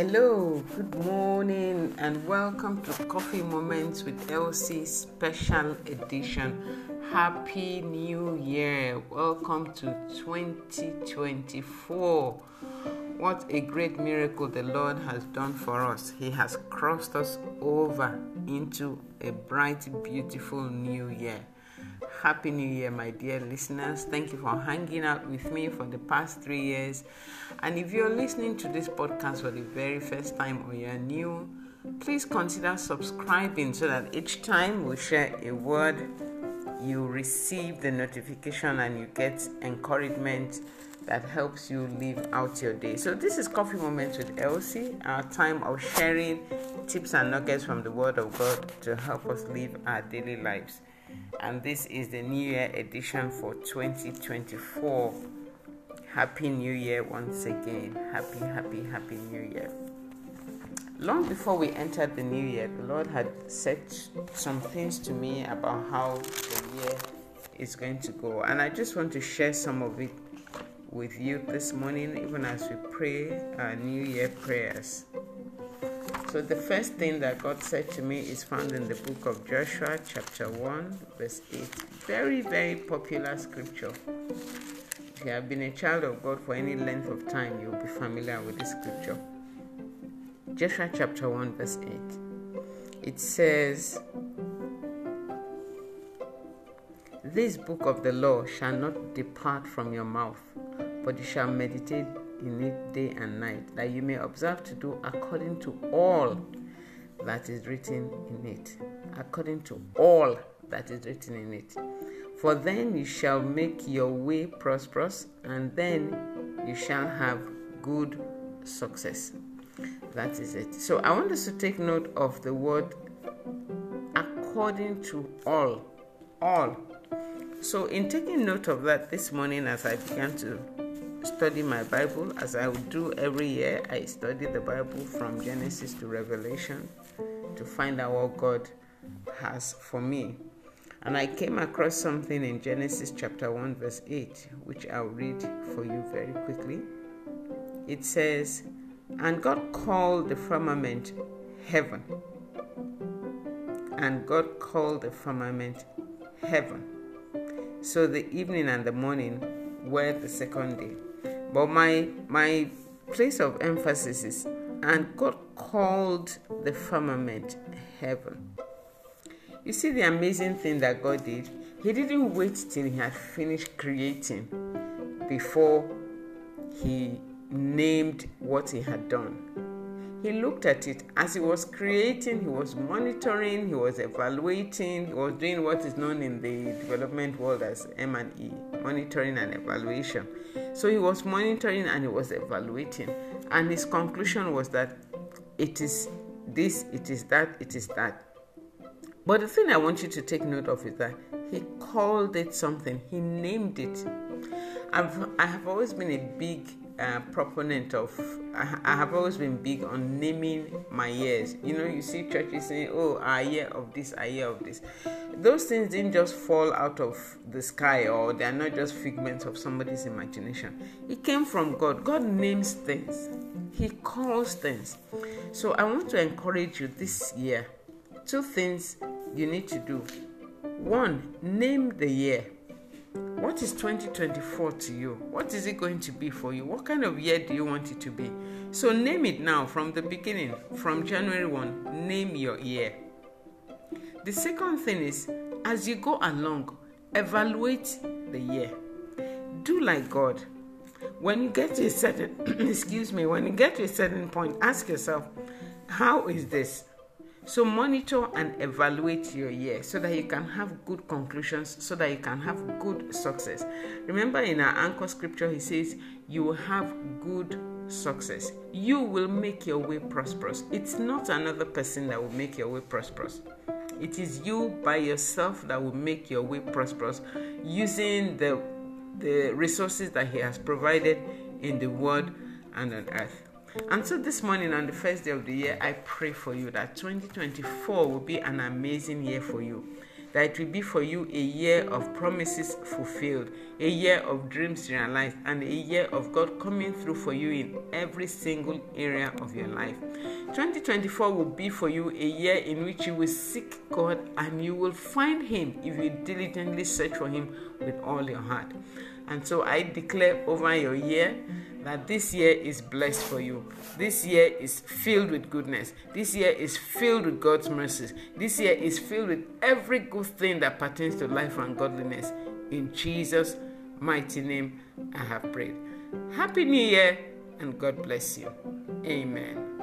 Hello, good morning, and welcome to Coffee Moments with Elsie Special Edition. Happy New Year! Welcome to 2024. What a great miracle the Lord has done for us. He has crossed us over into a bright, beautiful new year. Happy New Year, my dear listeners. Thank you for hanging out with me for the past three years. And if you're listening to this podcast for the very first time or you're new, please consider subscribing so that each time we share a word, you receive the notification and you get encouragement that helps you live out your day. So, this is Coffee Moments with Elsie, our time of sharing tips and nuggets from the Word of God to help us live our daily lives and this is the New Year edition for 2024. Happy New Year once again. Happy, happy, happy New Year. Long before we entered the new year, the Lord had said some things to me about how the year is going to go, and I just want to share some of it with you this morning, even as we pray our New Year prayers. So, the first thing that God said to me is found in the book of Joshua, chapter 1, verse 8. Very, very popular scripture. If you have been a child of God for any length of time, you'll be familiar with this scripture. Joshua chapter 1, verse 8. It says, This book of the law shall not depart from your mouth, but you shall meditate in it day and night, that you may observe to do according to all that is written in it. According to all that is written in it. For then you shall make your way prosperous, and then you shall have good success. That is it. So I want us to take note of the word according to all. All. So, in taking note of that this morning, as I began to study my Bible as I would do every year. I study the Bible from Genesis to Revelation to find out what God has for me. And I came across something in Genesis chapter 1, verse 8, which I'll read for you very quickly. It says, And God called the firmament heaven. And God called the firmament heaven. So the evening and the morning were the second day. But my my place of emphasis is and God called the firmament heaven. You see the amazing thing that God did? He didn't wait till he had finished creating before he named what he had done. He looked at it as he was creating, he was monitoring, he was evaluating, he was doing what is known in the development world as M&E, monitoring and evaluation. So he was monitoring and he was evaluating, and his conclusion was that it is this, it is that, it is that. But the thing I want you to take note of is that he called it something, he named it. I've, I have always been a big proponent of I, have always been big on naming my years. You know you see churches saying oh a year of this a year of this. Those things didn't just fall out of the sky or they're not just figments of somebody's imagination. It came from god. God names things. He calls things. So i want to encourage you this year two things you need to do. One name the year what is 2024 to you? What is it going to be for you? What kind of year do you want it to be? So name it now from the beginning, from January 1. Name your year. The second thing is as you go along, evaluate the year. Do like God. When you get to a certain excuse me, when you get to a certain point, ask yourself, how is this? So monitor and evaluate your year so that you can have good conclusions, so that you can have good success. Remember in our anchor scripture, he says, You will have good success. You will make your way prosperous. It's not another person that will make your way prosperous. It is you by yourself that will make your way prosperous using the the resources that he has provided in the world and on earth. And so this morning, on the first day of the year, I pray for you that 2024 will be an amazing year for you. that it will be for you a year of promises fulfilled, a year of dreams realized, and a year of God coming through for you in every single area of your life. 2024 will be for you a year in which you will seek God and you will find Him if you diligently search for Him with all your heart. And so I declare over your year that this year is blessed for you. This year is filled with goodness. This year is filled with God's mercies. This year is filled with every good thing that pertains to life and godliness. In Jesus' mighty name, I have prayed. Happy New Year and God bless you. Amen.